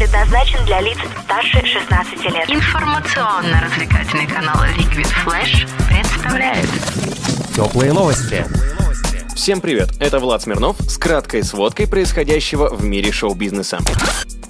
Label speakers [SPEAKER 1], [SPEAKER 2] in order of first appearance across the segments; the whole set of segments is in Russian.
[SPEAKER 1] предназначен для лиц старше 16 лет.
[SPEAKER 2] Информационно-развлекательный канал Liquid Flash представляет
[SPEAKER 3] Теплые новости.
[SPEAKER 4] Всем привет, это Влад Смирнов с краткой сводкой происходящего в мире шоу-бизнеса.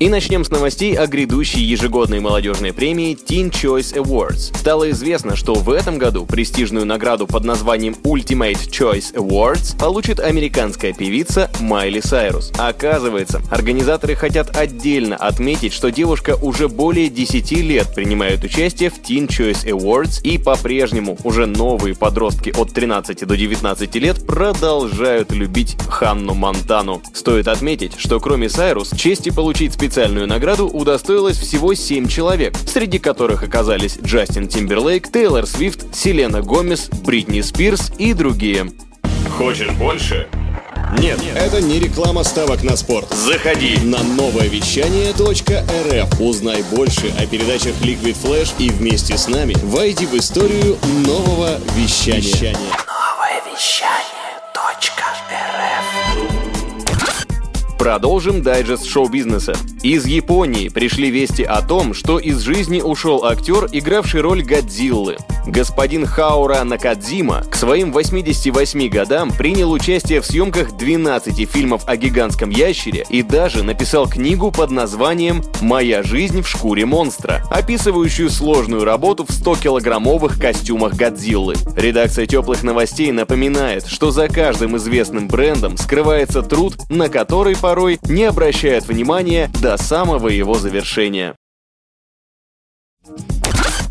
[SPEAKER 4] И начнем с новостей о грядущей ежегодной молодежной премии Teen Choice Awards. Стало известно, что в этом году престижную награду под названием Ultimate Choice Awards получит американская певица Майли Сайрус. Оказывается, организаторы хотят отдельно отметить, что девушка уже более 10 лет принимает участие в Teen Choice Awards и по-прежнему уже новые подростки от 13 до 19 лет продолжают любить Ханну Монтану. Стоит отметить, что кроме Сайрус, чести получить специальность Специальную награду удостоилось всего 7 человек, среди которых оказались Джастин Тимберлейк, Тейлор Свифт, Селена Гомес, Бритни Спирс и другие.
[SPEAKER 5] Хочешь больше?
[SPEAKER 6] Нет, это не реклама ставок на спорт.
[SPEAKER 5] Заходи
[SPEAKER 6] на новое вещание .рф. Узнай больше о передачах Liquid Flash и вместе с нами войди в историю нового вещания. вещания.
[SPEAKER 2] Новое вещание.
[SPEAKER 4] Продолжим дайджест шоу-бизнеса. Из Японии пришли вести о том, что из жизни ушел актер, игравший роль Годзиллы. Господин Хаура Накадзима к своим 88 годам принял участие в съемках 12 фильмов о гигантском ящере и даже написал книгу под названием «Моя жизнь в шкуре монстра», описывающую сложную работу в 100-килограммовых костюмах Годзиллы. Редакция «Теплых новостей» напоминает, что за каждым известным брендом скрывается труд, на который порой не обращают внимания до самого его завершения.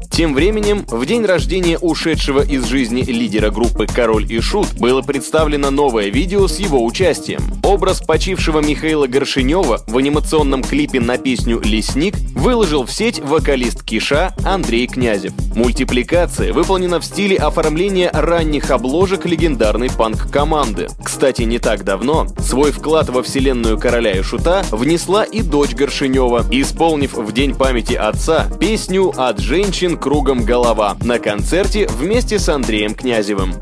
[SPEAKER 4] Тем временем, в день рождения ушедшего из жизни лидера группы «Король и Шут» было представлено новое видео с его участием. Образ почившего Михаила Горшинева в анимационном клипе на песню «Лесник» выложил в сеть вокалист Киша Андрей Князев. Мультипликация выполнена в стиле оформления ранних обложек легендарной панк-команды. Кстати, не так давно свой вклад во вселенную Короля и Шута внесла и дочь Горшинева, исполнив в день памяти отца песню «От женщин к кругом голова на концерте вместе с Андреем Князевым.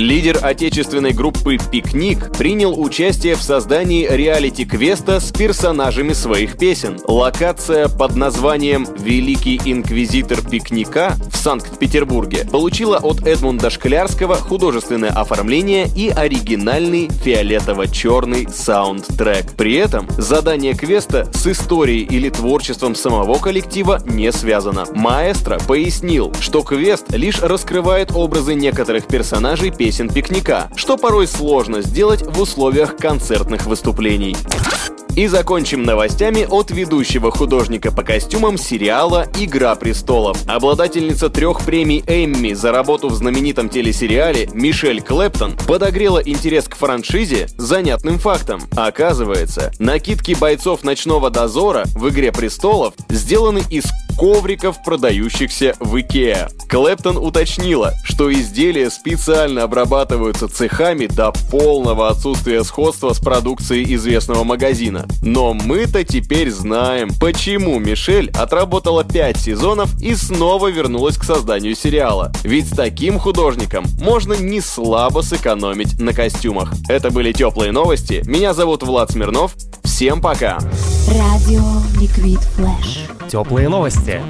[SPEAKER 4] Лидер отечественной группы «Пикник» принял участие в создании реалити-квеста с персонажами своих песен. Локация под названием «Великий инквизитор пикника» в Санкт-Петербурге получила от Эдмунда Шклярского художественное оформление и оригинальный фиолетово-черный саундтрек. При этом задание квеста с историей или творчеством самого коллектива не связано. Маэстро пояснил, что квест лишь раскрывает образы некоторых персонажей песен пикника, что порой сложно сделать в условиях концертных выступлений. И закончим новостями от ведущего художника по костюмам сериала «Игра престолов». Обладательница трех премий Эмми за работу в знаменитом телесериале Мишель Клэптон подогрела интерес к франшизе занятным фактом. Оказывается, накидки бойцов ночного дозора в «Игре престолов» сделаны из ковриков, продающихся в Икеа. Клэптон уточнила, что изделия специально обрабатываются цехами до полного отсутствия сходства с продукцией известного магазина. Но мы-то теперь знаем, почему Мишель отработала 5 сезонов и снова вернулась к созданию сериала. Ведь с таким художником можно не слабо сэкономить на костюмах. Это были теплые новости. Меня зовут Влад Смирнов. Всем пока!
[SPEAKER 3] Радио Ликвид Флэш. Теплые новости.